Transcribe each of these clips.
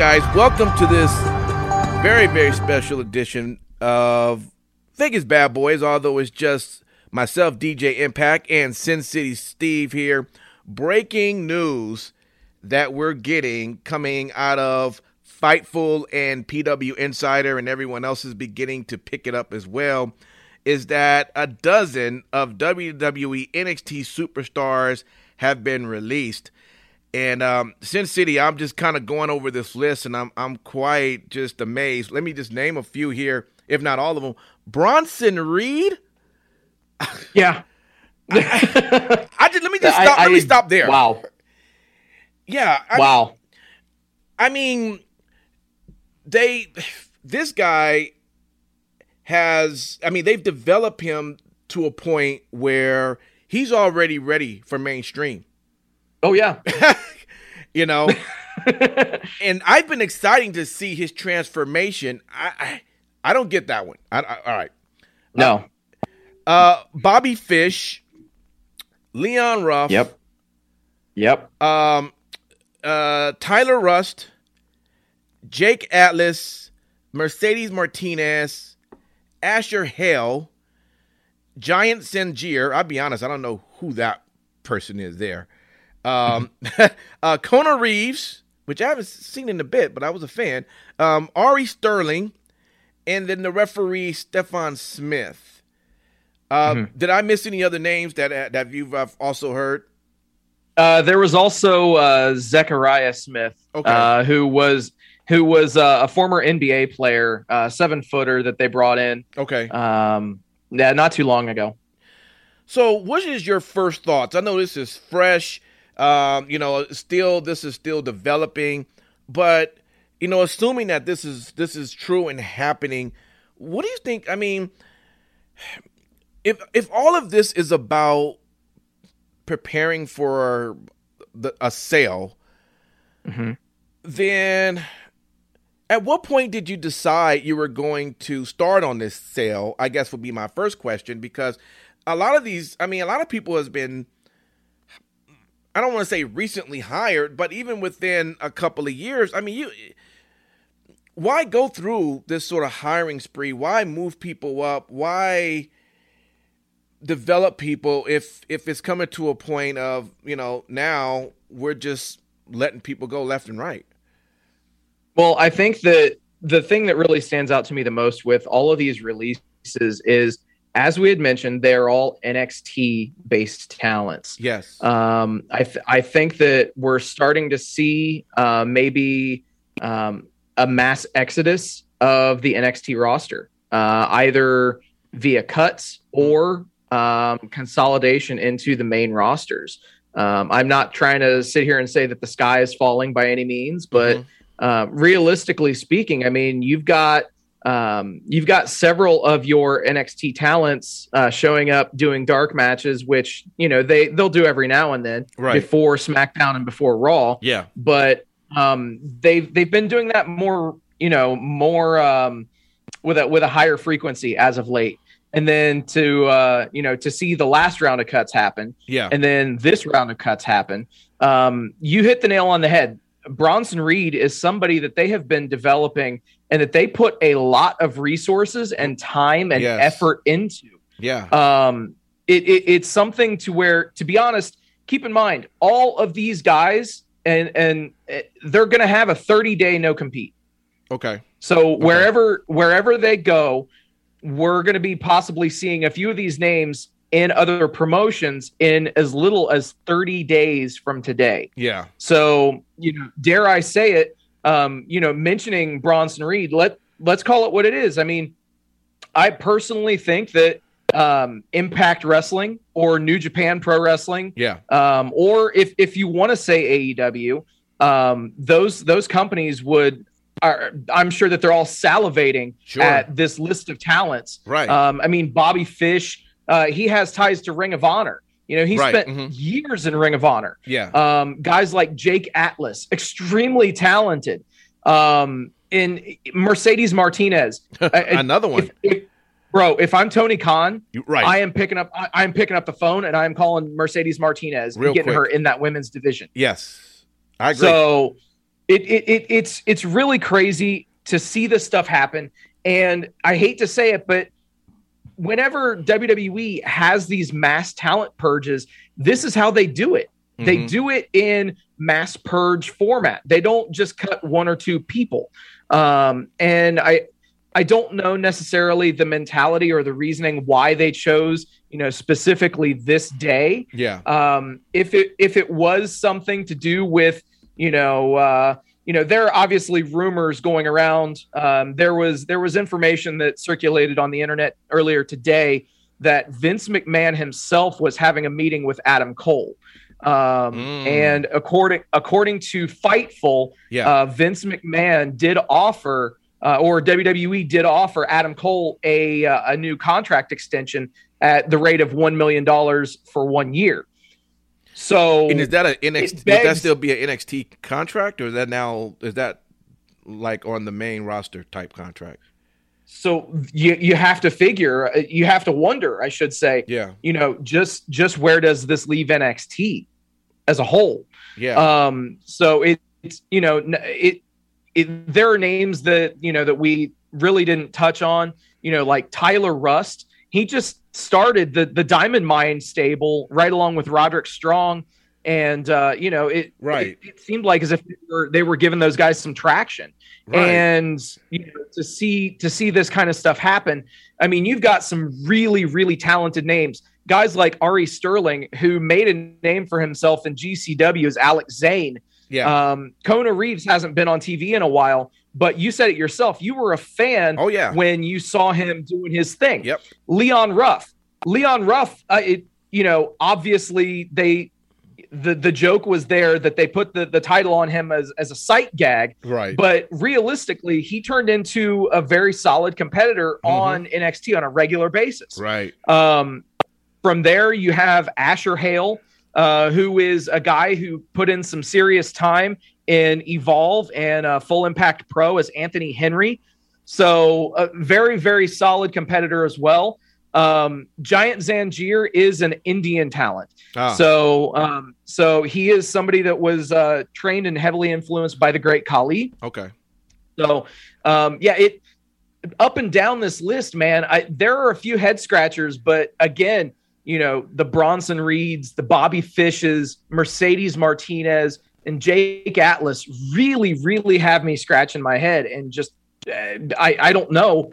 guys? Welcome to this very, very special edition of Vegas Bad Boys, although it's just myself, DJ Impact, and Sin City Steve here. Breaking news that we're getting coming out of Fightful and PW Insider, and everyone else is beginning to pick it up as well, is that a dozen of WWE NXT superstars have been released. And um, Sin City, I'm just kind of going over this list, and I'm I'm quite just amazed. Let me just name a few here, if not all of them. Bronson Reed. Yeah. I, I just let me just stop. I- let me stop there. Wow. Yeah. I, wow. I mean, they. This guy has. I mean, they've developed him to a point where he's already ready for mainstream. Oh yeah. you know. and I've been exciting to see his transformation. I I, I don't get that one. I, I, all right. No. Uh, Bobby Fish, Leon Ruff. Yep. Yep. Um, uh, Tyler Rust, Jake Atlas, Mercedes Martinez, Asher Hale, Giant Zanjeer. I'll be honest, I don't know who that person is there. Um, uh, Kona Reeves, which I haven't seen in a bit, but I was a fan. Um, Ari Sterling, and then the referee Stephon Smith. Uh, Did I miss any other names that that you've uh, also heard? Uh, there was also uh, Zechariah Smith, Okay. uh, who was who was uh, a former NBA player, uh, seven footer that they brought in. Okay. Um, yeah, not too long ago. So, what is your first thoughts? I know this is fresh. Um, you know, still this is still developing, but you know, assuming that this is this is true and happening, what do you think? I mean, if if all of this is about preparing for the, a sale, Mhm. then at what point did you decide you were going to start on this sale? I guess would be my first question because a lot of these, I mean, a lot of people has been I don't want to say recently hired, but even within a couple of years, I mean, you why go through this sort of hiring spree? Why move people up? Why develop people if if it's coming to a point of, you know, now we're just letting people go left and right. Well, I think that the thing that really stands out to me the most with all of these releases is, as we had mentioned, they're all NXT based talents. Yes. Um, I th- I think that we're starting to see uh, maybe um, a mass exodus of the NXT roster, uh, either via cuts or um, consolidation into the main rosters. Um, I'm not trying to sit here and say that the sky is falling by any means, but Mhm. uh, realistically speaking, I mean, you've got um, you've got several of your NXT talents uh, showing up doing dark matches, which you know they they'll do every now and then Right. before SmackDown and before Raw. Yeah. But um, they've they've been doing that more, you know, more um, with a with a higher frequency as of late. And then to uh, you know to see the last round of cuts happen, Yeah. and then this round of cuts happen. Um, you hit the nail on the head. Bronson Reed is somebody that they have been developing and that they put a lot of resources and time and Yes. effort into. yeah. Um, it, it, it's something to where, to be honest, keep in mind all of these guys and and uh, they're going to have a 30 day no compete. Okay. So wherever wherever they go, we're going to be possibly seeing a few of these names in other promotions in as little as 30 days from today. Yeah. So, you know, dare I say it, um, you know, mentioning Bronson Reed, let let's call it what it is. I mean, I personally think that um, Impact Wrestling or New Japan Pro Wrestling, Yeah. um, or if if you want to say AEW, um, those those companies would. Are, I'm sure that they're all salivating Sure. at this list of talents. Right. Um, I mean, Bobby Fish, uh, he has ties to Ring of Honor. You know, he Right, spent mhm. years in Ring of Honor. yeah. Um, guys like Jake Atlas, extremely talented. Um, in Mercedes Martinez, Another one. if, if, bro. If I'm Tony Khan, You- right. I am picking up. I, I'm picking up the phone and I am calling Mercedes Martinez Real and getting quick. her in that women's division. yes. I agree. So it, it, it it's it's really crazy to see this stuff happen. And I hate to say it, but whenever WWE has these mass talent purges, this is how they do it. Mm-hmm. They do it in mass purge format. They don't just cut one or two people. Um, and I I don't know necessarily the mentality or the reasoning why they chose, you know, specifically this day. Yeah. Um, if it if it was something to do with, you know, uh, you know, there are obviously rumors going around. Um, there was there was information that circulated on the internet earlier today that Vince McMahon himself was having a meeting with Adam Cole. Um, mm. And according according to Fightful, yeah. uh, Vince McMahon did offer uh, or WWE did offer Adam Cole a uh, a new contract extension at the rate of one million dollars for one year. So, and is that a NXT? Begs, would that still be an NXT contract, or is that now is that like on the main roster type contract? So you you have to figure, uh, you have to wonder, I should say, yeah, you know, just just where does this leave NXT as a whole? Yeah. Um. So it, it's you know it it, there are names that you know that we really didn't touch on. You know, like Tyler Rust. He just started the the Diamond Mine stable right along with Roderick Strong, and uh, you know it, right. It, it, seemed like as if they were, they were giving those guys some traction. Right. And you know, to see to see this kind of stuff happen, I mean, you've got some really really talented names. Guys like Ari Sterling, who made a name for himself in GCW as Alex Zayne. yeah. Um, Kona Reeves hasn't been on TV in a while, but you said it yourself. You were a fan. Oh yeah. When you saw him doing his thing. Yep. Leon Ruff. Leon Ruff. Uh, it. You know, obviously they. The, the joke was there that they put the, the title on him as, as a sight gag. Right. But realistically, he turned into a very solid competitor mm-hmm. on NXT on a regular basis. Right. Um, from there, you have Asher Hale, uh, who is a guy who put in some serious time in Evolve and uh, Full Impact Pro as Anthony Henry. So, a very, very solid competitor as well. Um, Giant Zanjeer is an Indian talent. Ah. So, um, so he is somebody that was uh, trained and heavily influenced by the great Khali. Okay. So, um, yeah, it up and down this list, man. I, there are a few head scratchers, but again, you know, the Bronson Reeds, the Bobby Fishes, Mercedes Martinez, and Jake Atlas really, really have me scratching my head and just uh, I, I don't know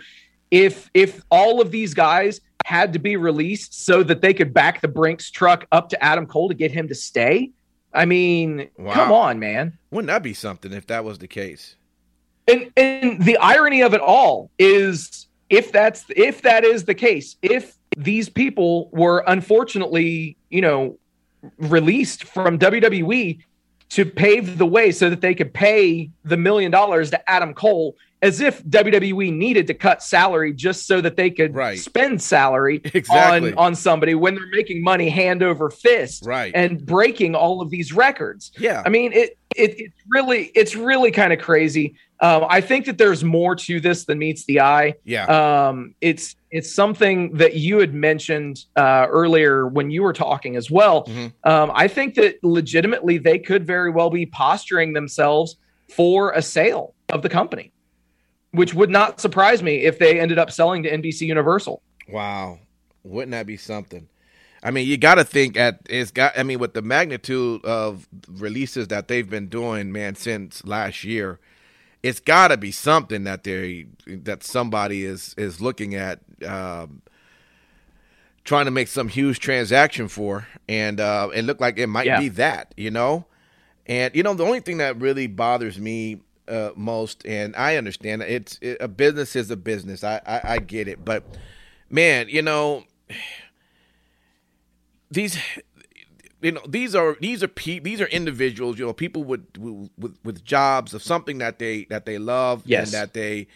if if all of these guys had to be released so that they could back the Brinks truck up to Adam Cole to get him to stay. I mean, wow. come on, man. Wouldn't that be something if that was the case? And and the irony of it all is if that's if that is the case, if these people were unfortunately, you know, released from WWE to pave the way so that they could pay the million dollars to Adam Cole as if WWE needed to cut salary just so that they could right. spend salary exactly. on on somebody when they're making money hand over fist right. and breaking all of these records. Yeah. I mean it, it it's really it's really kind of crazy. Um, I think that there's more to this than meets the eye. Yeah. Um, it's it's something that you had mentioned uh, earlier when you were talking as well. Mm-hmm. Um, I think that legitimately they could very well be posturing themselves for a sale of the company, which would not surprise me if they ended up selling to NBC Universal. Wow, wouldn't that be something? I mean, you got to think at it's got. I mean, with the magnitude of releases that they've been doing, man, since last year it's got to be something that they that somebody is is looking at um, trying to make some huge transaction for and uh it looked like it might yeah. be that you know and you know the only thing that really bothers me uh, most and i understand it's it, a business is a business I, I i get it but man you know these you know these are these are pe- these are individuals you know people with, with with jobs of something that they that they love yes. and that they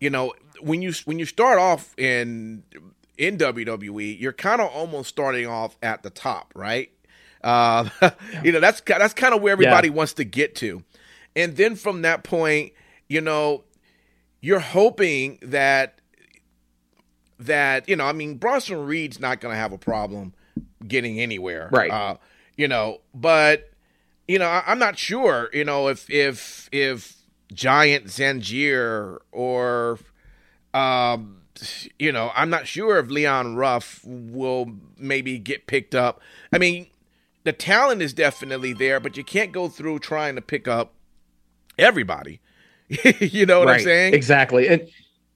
you know when you when you start off in in WWE you're kind of almost starting off at the top right uh, yeah. you know that's that's kind of where everybody yeah. wants to get to and then from that point you know you're hoping that that you know I mean Bronson Reed's not going to have a problem getting anywhere. Right. Uh, you know, but you know, I, am not sure, you know, if if if Giant Zanjeer or um you know, I'm not sure if Leon Ruff will maybe get picked up. I mean, the talent is definitely there, but you can't go through trying to pick up everybody. you know what right. I'm saying? Exactly. And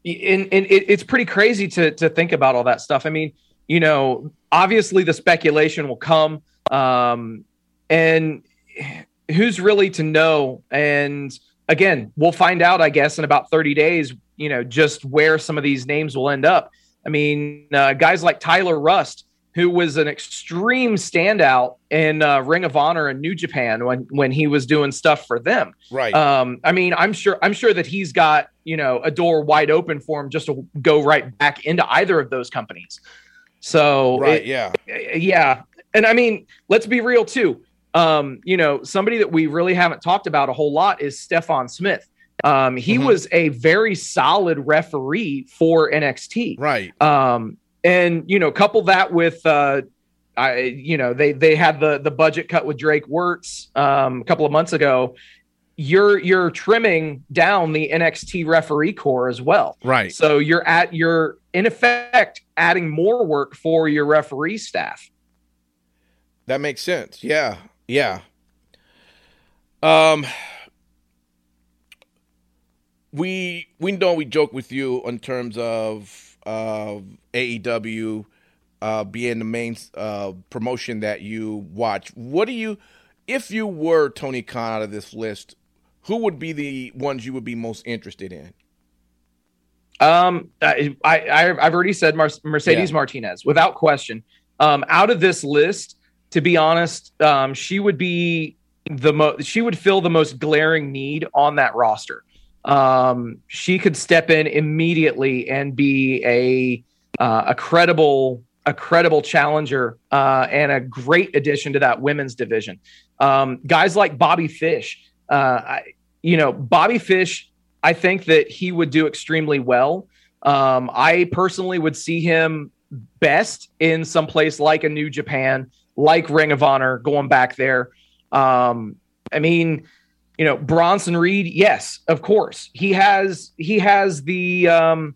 and, and it, it's pretty crazy to to think about all that stuff. I mean, you know, obviously the speculation will come, um, and who's really to know? And again, we'll find out, I guess, in about 30 days. You know, just where some of these names will end up. I mean, uh, guys like Tyler Rust, who was an extreme standout in uh, Ring of Honor and New Japan when when he was doing stuff for them. Right. Um, I mean, I'm sure I'm sure that he's got you know a door wide open for him just to go right back into either of those companies. So right, it, yeah, yeah, and I mean, let's be real too. Um, you know, somebody that we really haven't talked about a whole lot is Stephon Smith. Um, he mm-hmm. was a very solid referee for NXT. Right. Um, and you know, couple that with uh, I, you know, they they had the the budget cut with Drake Wuertz um, a couple of months ago. You're you're trimming down the NXT referee corps as well, right? So you're at you're in effect adding more work for your referee staff. That makes sense. Yeah, yeah. Um, we we know we joke with you in terms of uh, AEW uh, being the main uh, promotion that you watch. What do you, if you were Tony Khan out of this list, who would be the ones you would be most interested in? Um, I, I have already said Mercedes yeah. Martinez without question. Um, out of this list, to be honest, um, she would be the most. She would fill the most glaring need on that roster um, she could step in immediately and be a uh, a credible a credible challenger uh, and a great addition to that women's division. Um, guys like Bobby Fish, uh, I, you know, Bobby Fish, I think that he would do extremely well. Um, I personally would see him best in some place like a New Japan, like Ring of Honor, going back there. Um, I mean, you know, Bronson Reed, yes, of course. He has he has the um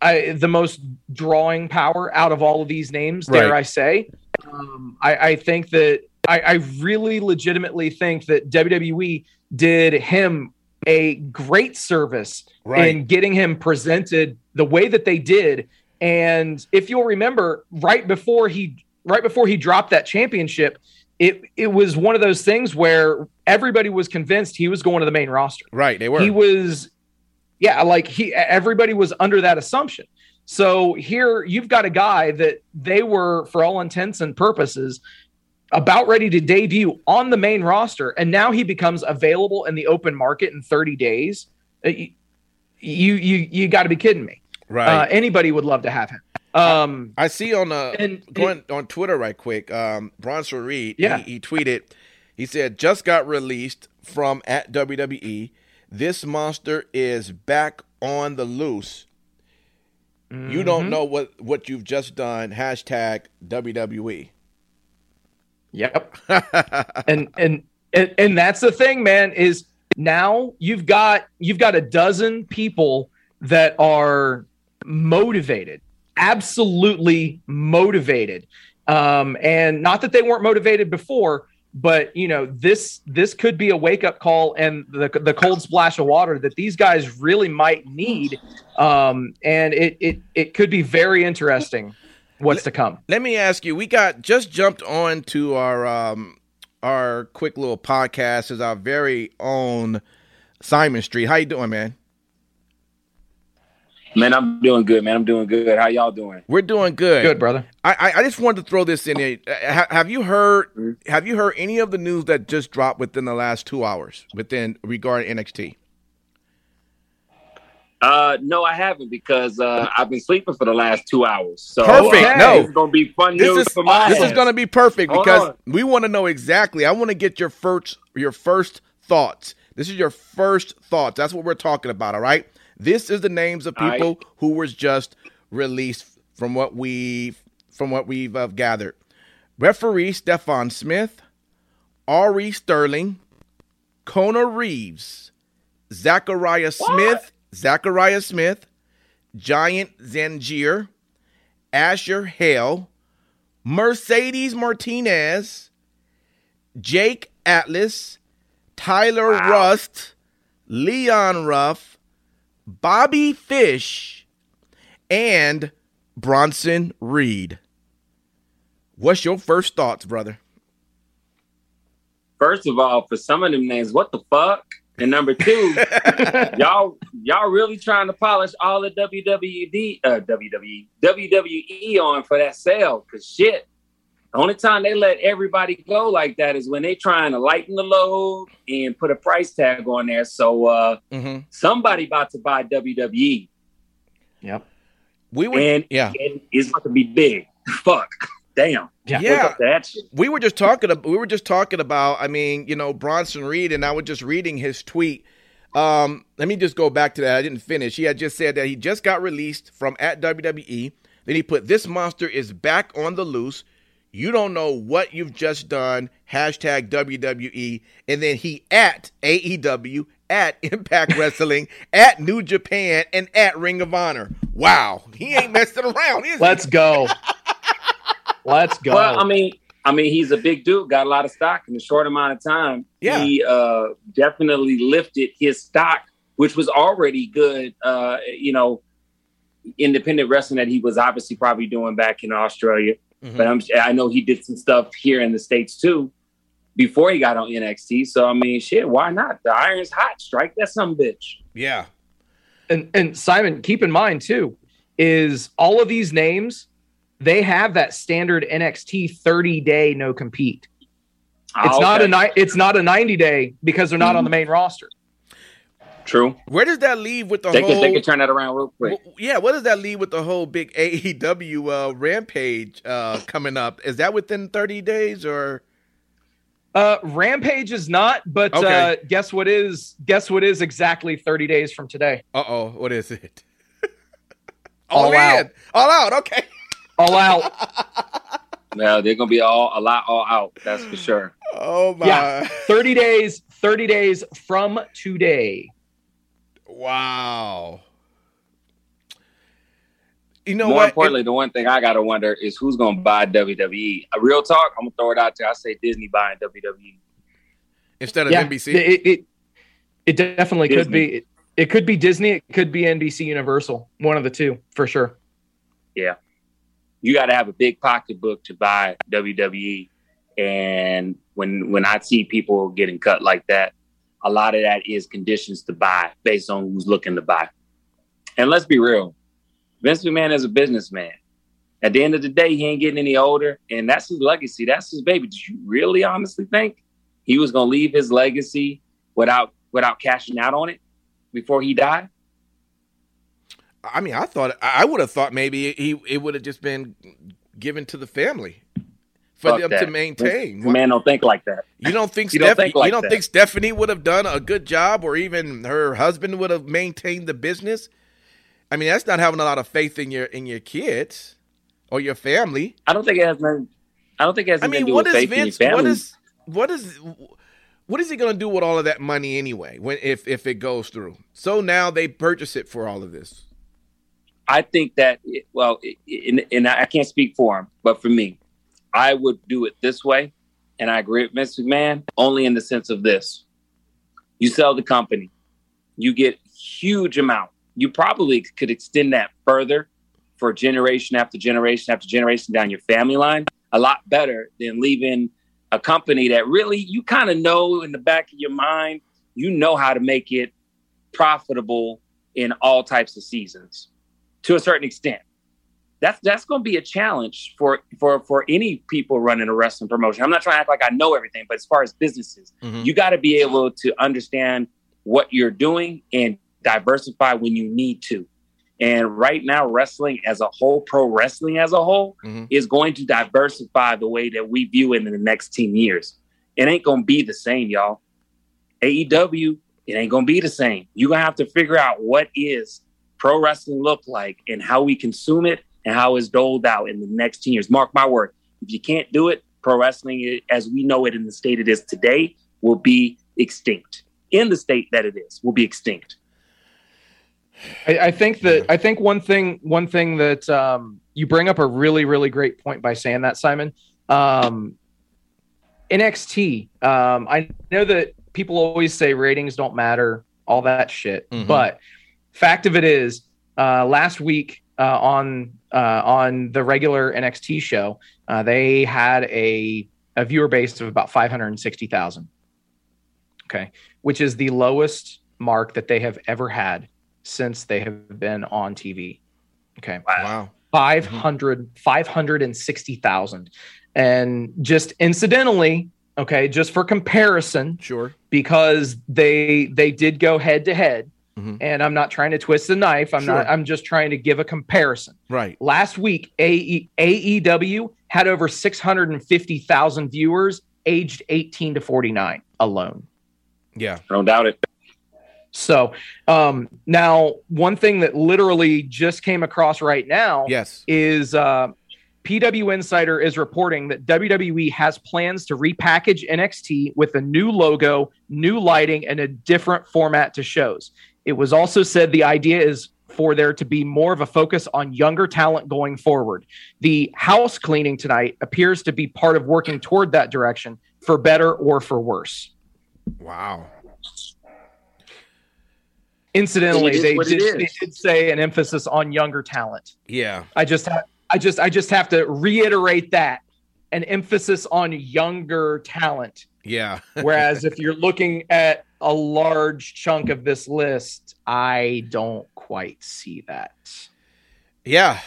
I, the most drawing power out of all of these names, dare. I say. Um, I, I think that I, I really legitimately think that WWE did him a great service right. in getting him presented the way that they did. And if you'll remember, right before he right before he dropped that championship, it it was one of those things where everybody was convinced he was going to the main roster. Right, they were. He was yeah, like he everybody was under that assumption. So here you've got a guy that they were for all intents and purposes about ready to debut on the main roster and now he becomes available in the open market in 30 days. Uh, you you you, you got to be kidding me. Right. Uh, anybody would love to have him. Um, I see on uh and going it, on Twitter right quick. Um, Bronson Reed, yeah, he, he, tweeted. He said, "Just got released from at WWE. This monster is back on the loose. Mm-hmm. You don't mm-hmm. know what what you've just done. Hashtag WWE. Yep. and, and and and that's the thing, man. Is now you've got you've got a dozen people that are motivated absolutely motivated. Um, and not that they weren't motivated before, but you know this this could be a wake up call and the the cold splash of water that these guys really might need. Um, and it it it could be very interesting what's to come. Let me ask you, we got just jumped on to our um our quick little podcast as our very own Simon Street. How you doing, man? Man, I'm doing good, man. I'm doing good. How y'all doing? We're doing good. Good, brother. I, I just wanted to throw this in here. Uh, have you heard mm-hmm. have you heard any of the news that just dropped within the last two hours within regarding NXT? Uh, no, I haven't because uh, I've been sleeping for the last two hours. So perfect. Uh, no, it's gonna be fun this news is, for my. This is gonna be perfect Hold because on. we want to know exactly. I want to get your first your first thoughts. This is your first thoughts. That's what we're talking about. All right. This is the names of people right. who was just released from what we from what we've uh, gathered. Referee Stephon Smith, Ari Sterling, Kona Reeves, Zechariah Smith, Zechariah Smith, Giant Zanjeer, Asher Hale, Mercedes Martinez, Jake Atlas, Tyler Wow. Rust, Leon Ruff, Bobby Fish, and Bronson Reed. What's your first thoughts, brother? First of all, for some of them names, what the fuck? And number two, y'all y'all really trying to polish all the WWD uh WWE WWE on for that sale cuz shit. The only time they let everybody go like that is when they're trying to lighten the load and put a price tag on there. So uh Mm-hmm. somebody about to buy WWE Yep. We were, and, yeah, and it's about to be big. Fuck. Damn. Yeah. What's yeah. that shit? we were just talking. ab- We were just talking about. I mean, you know, Bronson Reed, and I was just reading his tweet. Um, let me just go back to that. I didn't finish. He had just said that he just got released from at WWE. Then he put, "This monster is back on the loose. You don't know what you've just done." Hashtag WWE, and then he at AEW, at Impact Wrestling, at New Japan, and at Ring of Honor. Wow, he ain't messing around, is he? Let's go. Let's go. Well, I mean, I mean, he's a big dude, got a lot of stock in a short amount of time. Yeah. He uh, definitely lifted his stock, which was already good. Uh, you know, independent wrestling that he was obviously probably doing back in Australia. Mhm. But I'm, I know he did some stuff here in the states too before he got on NXT. So I mean, shit, why not? The iron's hot. Strike that some bitch. yeah. and and Simon, keep in mind too, is all of these names they have that standard NXT 30 day no compete. It's Ah, not a ni- it's not a 90 day because they're not on the main roster. True. Where does that leave with the They whole? can they can turn that around real quick. Well, yeah, what does that leave with the whole big AEW uh, Rampage uh, coming up? Is that within 30 days or? Uh Rampage is not, but uh Okay. guess what is guess what is exactly 30 days from today. Uh oh, what is it? All All, out. all out. Okay. All out. Well, they're gonna be all a lot all out. That's for sure. Oh my! Yeah. 30 days, 30 days from today. Wow. You know More what? importantly, the one thing I gotta wonder is who's gonna buy WWE. A real talk, I'm gonna throw it out there. I say Disney buying. WWE. Instead of yeah, NBC. It, it it definitely could be. It, it could be Disney. It could be NBC Universal. One of the two for sure. Yeah, you got to have a big pocketbook to buy WWE. And when when I see people getting cut like that, a lot of that is conditions to buy based on who's looking to buy. And let's be real, Vince McMahon is a businessman. At the end of the day, he ain't getting any older, and that's his legacy. That's his baby. Did you really honestly think he was gonna leave his legacy without without cashing out on it before he died? I mean, I thought I would have thought maybe he it would have just been given to the family for Fuck them that. to maintain. The man don't think like that. You don't think You don't Stephanie? think like you don't think Stephanie would have done a good job, or even her husband would have maintained the business? I mean, that's not having a lot of faith in your in your kids or your family. I don't think it has nothing. I don't think it has I mean, what is faith in your Vince? What is what is what is he going to do with all of that money anyway? When if if it goes through? So now they purchase it for all of this. I think that well, and, and I can't speak for him, but for me, I would do it this way, and I agree with Vince McMahon only in the sense of this: you sell the company, you get huge amount. You probably could extend that further for generation after generation after generation down your family line a lot better than leaving a company that really you kind of know in the back of your mind you know how to make it profitable in all types of seasons to a certain extent. That's that's going to be a challenge for for for any people running a wrestling promotion. I'm not trying to act like I know everything, but as far as businesses, Mhm. you got to be able to understand what you're doing and diversify when you need to. And right now, wrestling as a whole, pro wrestling as a whole, Mhm. is going to diversify the way that we view it in the next 10 years. It ain't going to be the same, y'all. AEW, it ain't going to be the same. You're going to have to figure out what is pro wrestling look like and how we consume it and how it's doled out in the next 10 years. Mark my word. If you can't do it, pro wrestling as we know it in the state it is today will be extinct. In the state that it is, will be extinct. I, I think that I think one thing one thing that um, you bring up a really really great point by saying that Simon. Um, NXT. Um, I know that people always say ratings don't matter, all that shit, Mhm. but fact of it is, uh, last week uh, on uh, on the regular NXT show, uh, they had a a viewer base of about five hundred and sixty thousand. Okay, which is the lowest mark that they have ever had since they have been on TV. Okay. Wow. 500 560,000 and just incidentally okay just for comparison Sure. because they they did go head to head Mhm. and I'm not trying to twist the knife I'm Sure. not I'm just trying to give a comparison Right. last week AE, AEW had over 650,000 viewers aged 18 to 49 alone Yeah. Don't doubt it. so um now one thing that literally just came across right now Yes. is uh, PW Insider is reporting that WWE has plans to repackage NXT with a new logo, new lighting, and a different format to shows. It was also said the idea is for there to be more of a focus on younger talent going forward. The house cleaning tonight appears to be part of working toward that direction for better or for worse. Wow. Incidentally, It is they what it did, they did say an emphasis on younger talent. Yeah. I just have I just I just have to reiterate that an emphasis on younger talent. Yeah. Whereas if you're looking at a large chunk of this list, I don't quite see that. Yeah.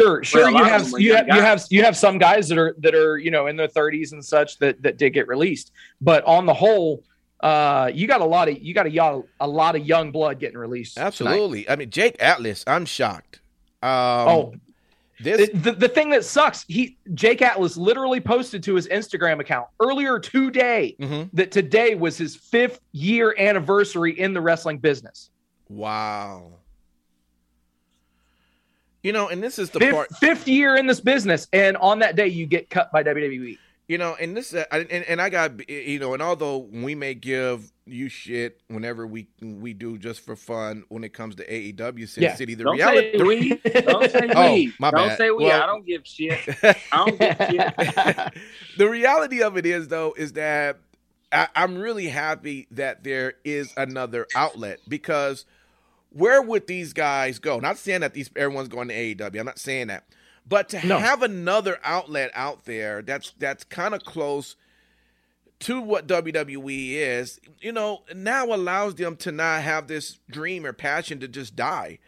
Sure, sure. a you lot of have you have, you have you have some guys that are that are you know in their 30s and such that that did get released, but on the whole, uh, you got a lot of you got a, yo- a lot of young blood getting released. tonight. Absolutely. I mean, Jake Atlas, I'm shocked. Um, Oh, this. the, the, thing that sucks, he Jake Atlas literally posted to his Instagram account earlier today Mhm. that today was his fifth year anniversary in the wrestling business. Wow. You know, and this is the Fifth, part. fifth year in this business, and on that day you get cut by. WWE. You know, and this, uh, and, and I got, you know, and although we may give you shit whenever we we do just for fun when it comes to AEW Sin Yeah. City, the Don't reality. say we. Don't say Oh, we. my don't bad. say we. Well- I don't give shit. I don't give shit. the reality of it is, though, is that I, I'm really happy that there is another outlet because where would these guys go? Not saying that these everyone's going to AEW. I'm not saying that, but to No. have another outlet out there that's that's kind of close to what WWE is, you know, now allows them to not have this dream or passion to just die.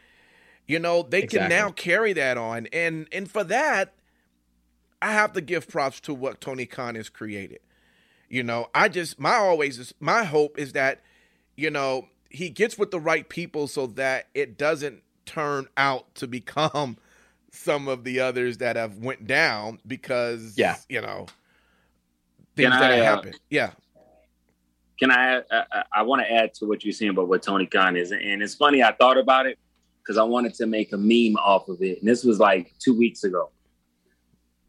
You know, they can now carry that on, and and for that, I have to give props to what Tony Khan has created. You know, I just my always is my hope is that, you know, he gets with the right people so that it doesn't turn out to become some of the others that have went down because Yeah. you know things Can that I, have uh. Yeah. Can I? I, I want to add to what you're saying about what Tony Khan is, and it's funny. I thought about it because I wanted to make a meme off of it, and this was like two weeks ago.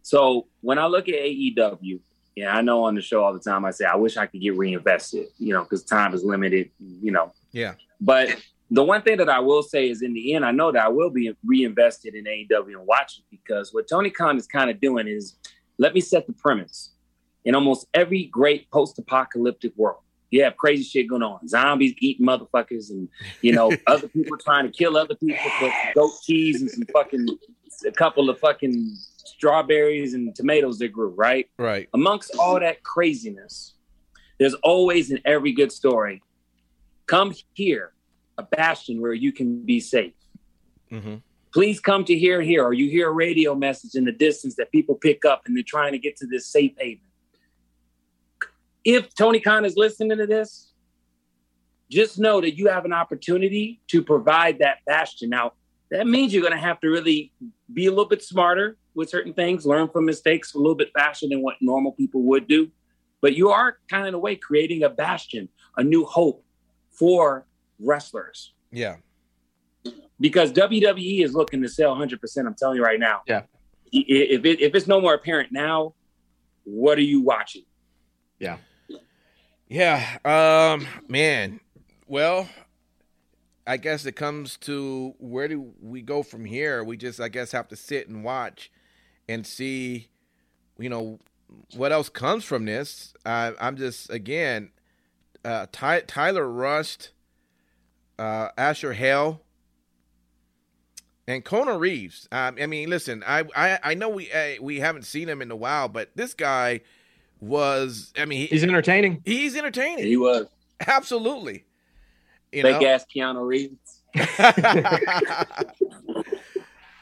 So when I look at AEW, yeah, I know on the show all the time I say I wish I could get reinvested, you know, because time is limited, you know. Yeah. But the one thing that I will say is, in the end, I know that I will be reinvested in AEW and watch it because what Tony Khan is kind of doing is, let me set the premise. In almost every great post-apocalyptic world, you have crazy shit going on. Zombies eating motherfuckers, and you know other people trying to kill other people for goat cheese and some fucking a couple of fucking strawberries and tomatoes that grew. Right Right. amongst all that craziness, there's always in every good story, come here, a bastion where you can be safe. hmm Please come to here, here, or you hear a radio message in the distance that people pick up and they're trying to get to this safe haven. If Tony Khan is listening to this, just know that you have an opportunity to provide that bastion. Now, that means you're going to have to really be a little bit smarter with certain things, learn from mistakes a little bit faster than what normal people would do. But you are kind of in a way creating a bastion, a new hope for wrestlers Yeah. because WWE is looking to sell 100%. I'm telling you right now. Yeah. If it, if it's no more apparent now, what are you watching? Yeah. Yeah. Um, man. Well, I guess it comes to where do we go from here? We just, I guess, have to sit and watch and see, you know, what else comes from this. Uh, I'm just, again, uh, Ty- Tyler Rust, uh, Asher Hale, and Kona Reeves. Um, I mean, listen, I, I, I know we uh, we haven't seen him in a while, but this guy was. I mean, he, He's entertaining. he's entertaining. He was Absolutely. You fake know? ass Keanu Reeves.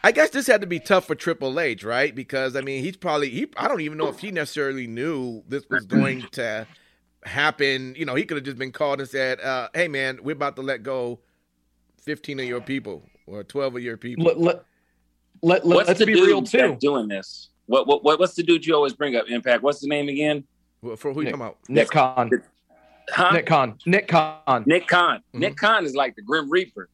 I guess this had to be tough for Triple H, right? Because I mean, he's probably he. I don't even know if he necessarily knew this was going to happen. You know, he could have just been called and said, uh, "Hey, man, we're about to let go fifteen of your people or twelve of your people." Let, let, let, let, What's us the be real too. doing this? What, what what what's the dude you always bring up? Impact. What's the name again? Well, For who you Nick. talking about? Nick Khan. Huh? Nick Khan. Nick Khan. Nick Khan. Mhm. Nick Khan is like the Grim Reaper.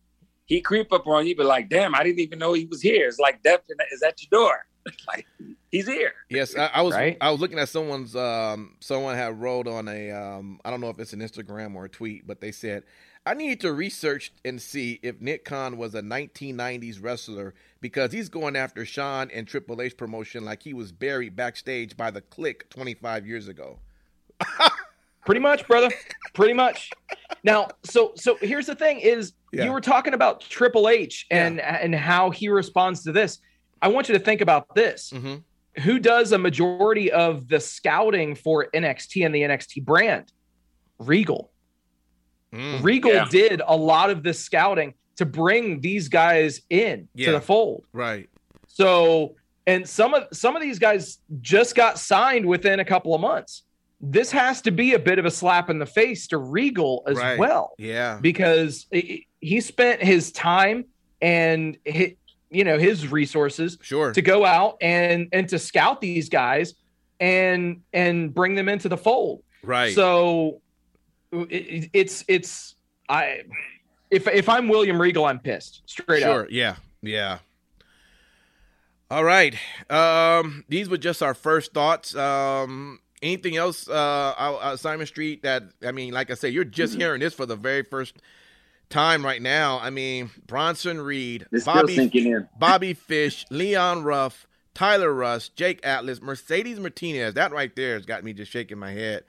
He creep up on you, but like, damn, I didn't even know he was here. It's like, death is at your door. like, he's here. Yes, I, I was. Right? I was looking at someone's. Um, someone had wrote on a. Um, I don't know if it's an Instagram or a tweet, but they said, "I need to research and see if Nick Khan was a 1990s wrestler because he's going after Shawn and Triple H promotion like he was buried backstage by the Kliq 25 years ago." Pretty much, brother. Pretty much. Now, so so here's the thing: is Yeah. you were talking about Triple H and and how he responds to this. I want you to think about this. Mm-hmm. Who does a majority of the scouting for NXT and the NXT brand? Regal. Mm. Regal Yeah. did a lot of the scouting to bring these guys in Yeah. to the fold. Right. So, and some of some of these guys just got signed within a couple of months. This has to be a bit of a slap in the face to Regal as Right. well Yeah. because he he spent his time and his, you know his resources Sure. to go out and and to scout these guys and and bring them into the fold. right. So it, it's it's I if if I'm William Regal, I'm pissed straight sure. up. Yeah. Yeah. All right. Um, these were just our first thoughts. Um, anything else, uh, out Simon Street? That I mean, like I said, you're just Mm-hmm. hearing this for the very first time right now. I mean, Bronson Reed, It's Bobby. Bobby Fish, Leon Ruff, Tyler Russ, Jake Atlas, Mercedes Martinez. That right there has got me just shaking my head.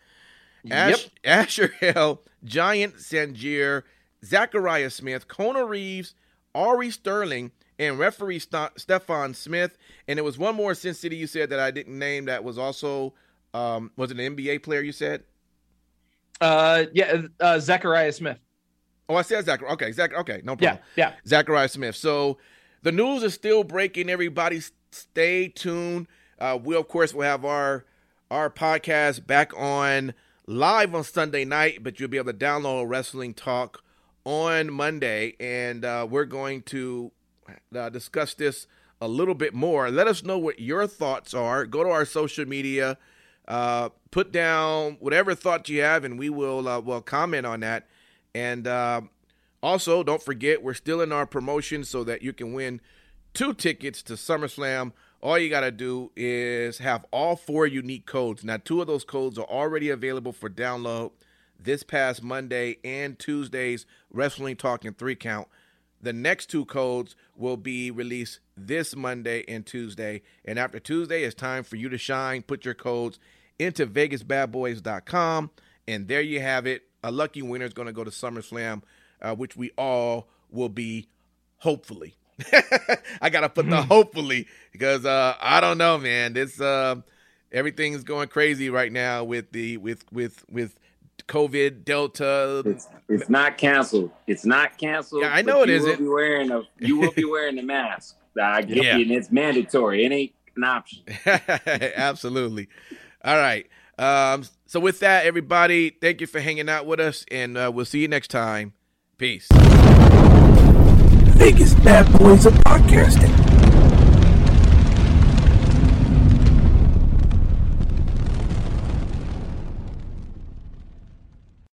Ash, Asher Hill, Giant Zanjeer, Zechariah Smith, Kona Reeves, Ari Sterling, and referee St- Stephon Smith. And it was one more Sin City you said that I didn't name that was also um, was it an NBA player you said? Uh, yeah, uh, Zechariah Smith. Oh, I said Zach. Okay, Zach. Okay, no problem. yeah. yeah. Zechariah Smith. So the news is still breaking. Everybody, stay tuned. Uh, we of course will have our our podcast back on live on Sunday night, but you'll be able to download Wrestling Talk on Monday, and uh, we're going to uh, discuss this a little bit more. Let us know what your thoughts are. Go to our social media, uh, put down whatever thoughts you have, and we will uh, will comment on that. And uh, also, don't forget we're still in our promotion so that you can win two tickets to SummerSlam. All you got to do is have all four unique codes. Now, two of those codes are already available for download this past Monday and Tuesday's Wrestling Talking Three Count. The next two codes will be released this Monday and Tuesday. And after Tuesday, it's time for you to shine. Put your codes into VegasBadBoyz.com. And there you have it. A lucky winner is going to go to SummerSlam, uh, which we all will be, hopefully. I got to put the hopefully because uh, I don't know, man. This uh, everything's going crazy right now with the with with with COVID, Delta. It's, it's not canceled. It's not canceled. Yeah, I know but it you will isn't. Be wearing a, you will be wearing the mask. I get Yeah. you, and it's mandatory. It ain't an option. Absolutely. All right. Um, so with that, everybody, thank you for hanging out with us, and uh, we'll see you next time. Peace. Vegas Bad Boys of Podcasting.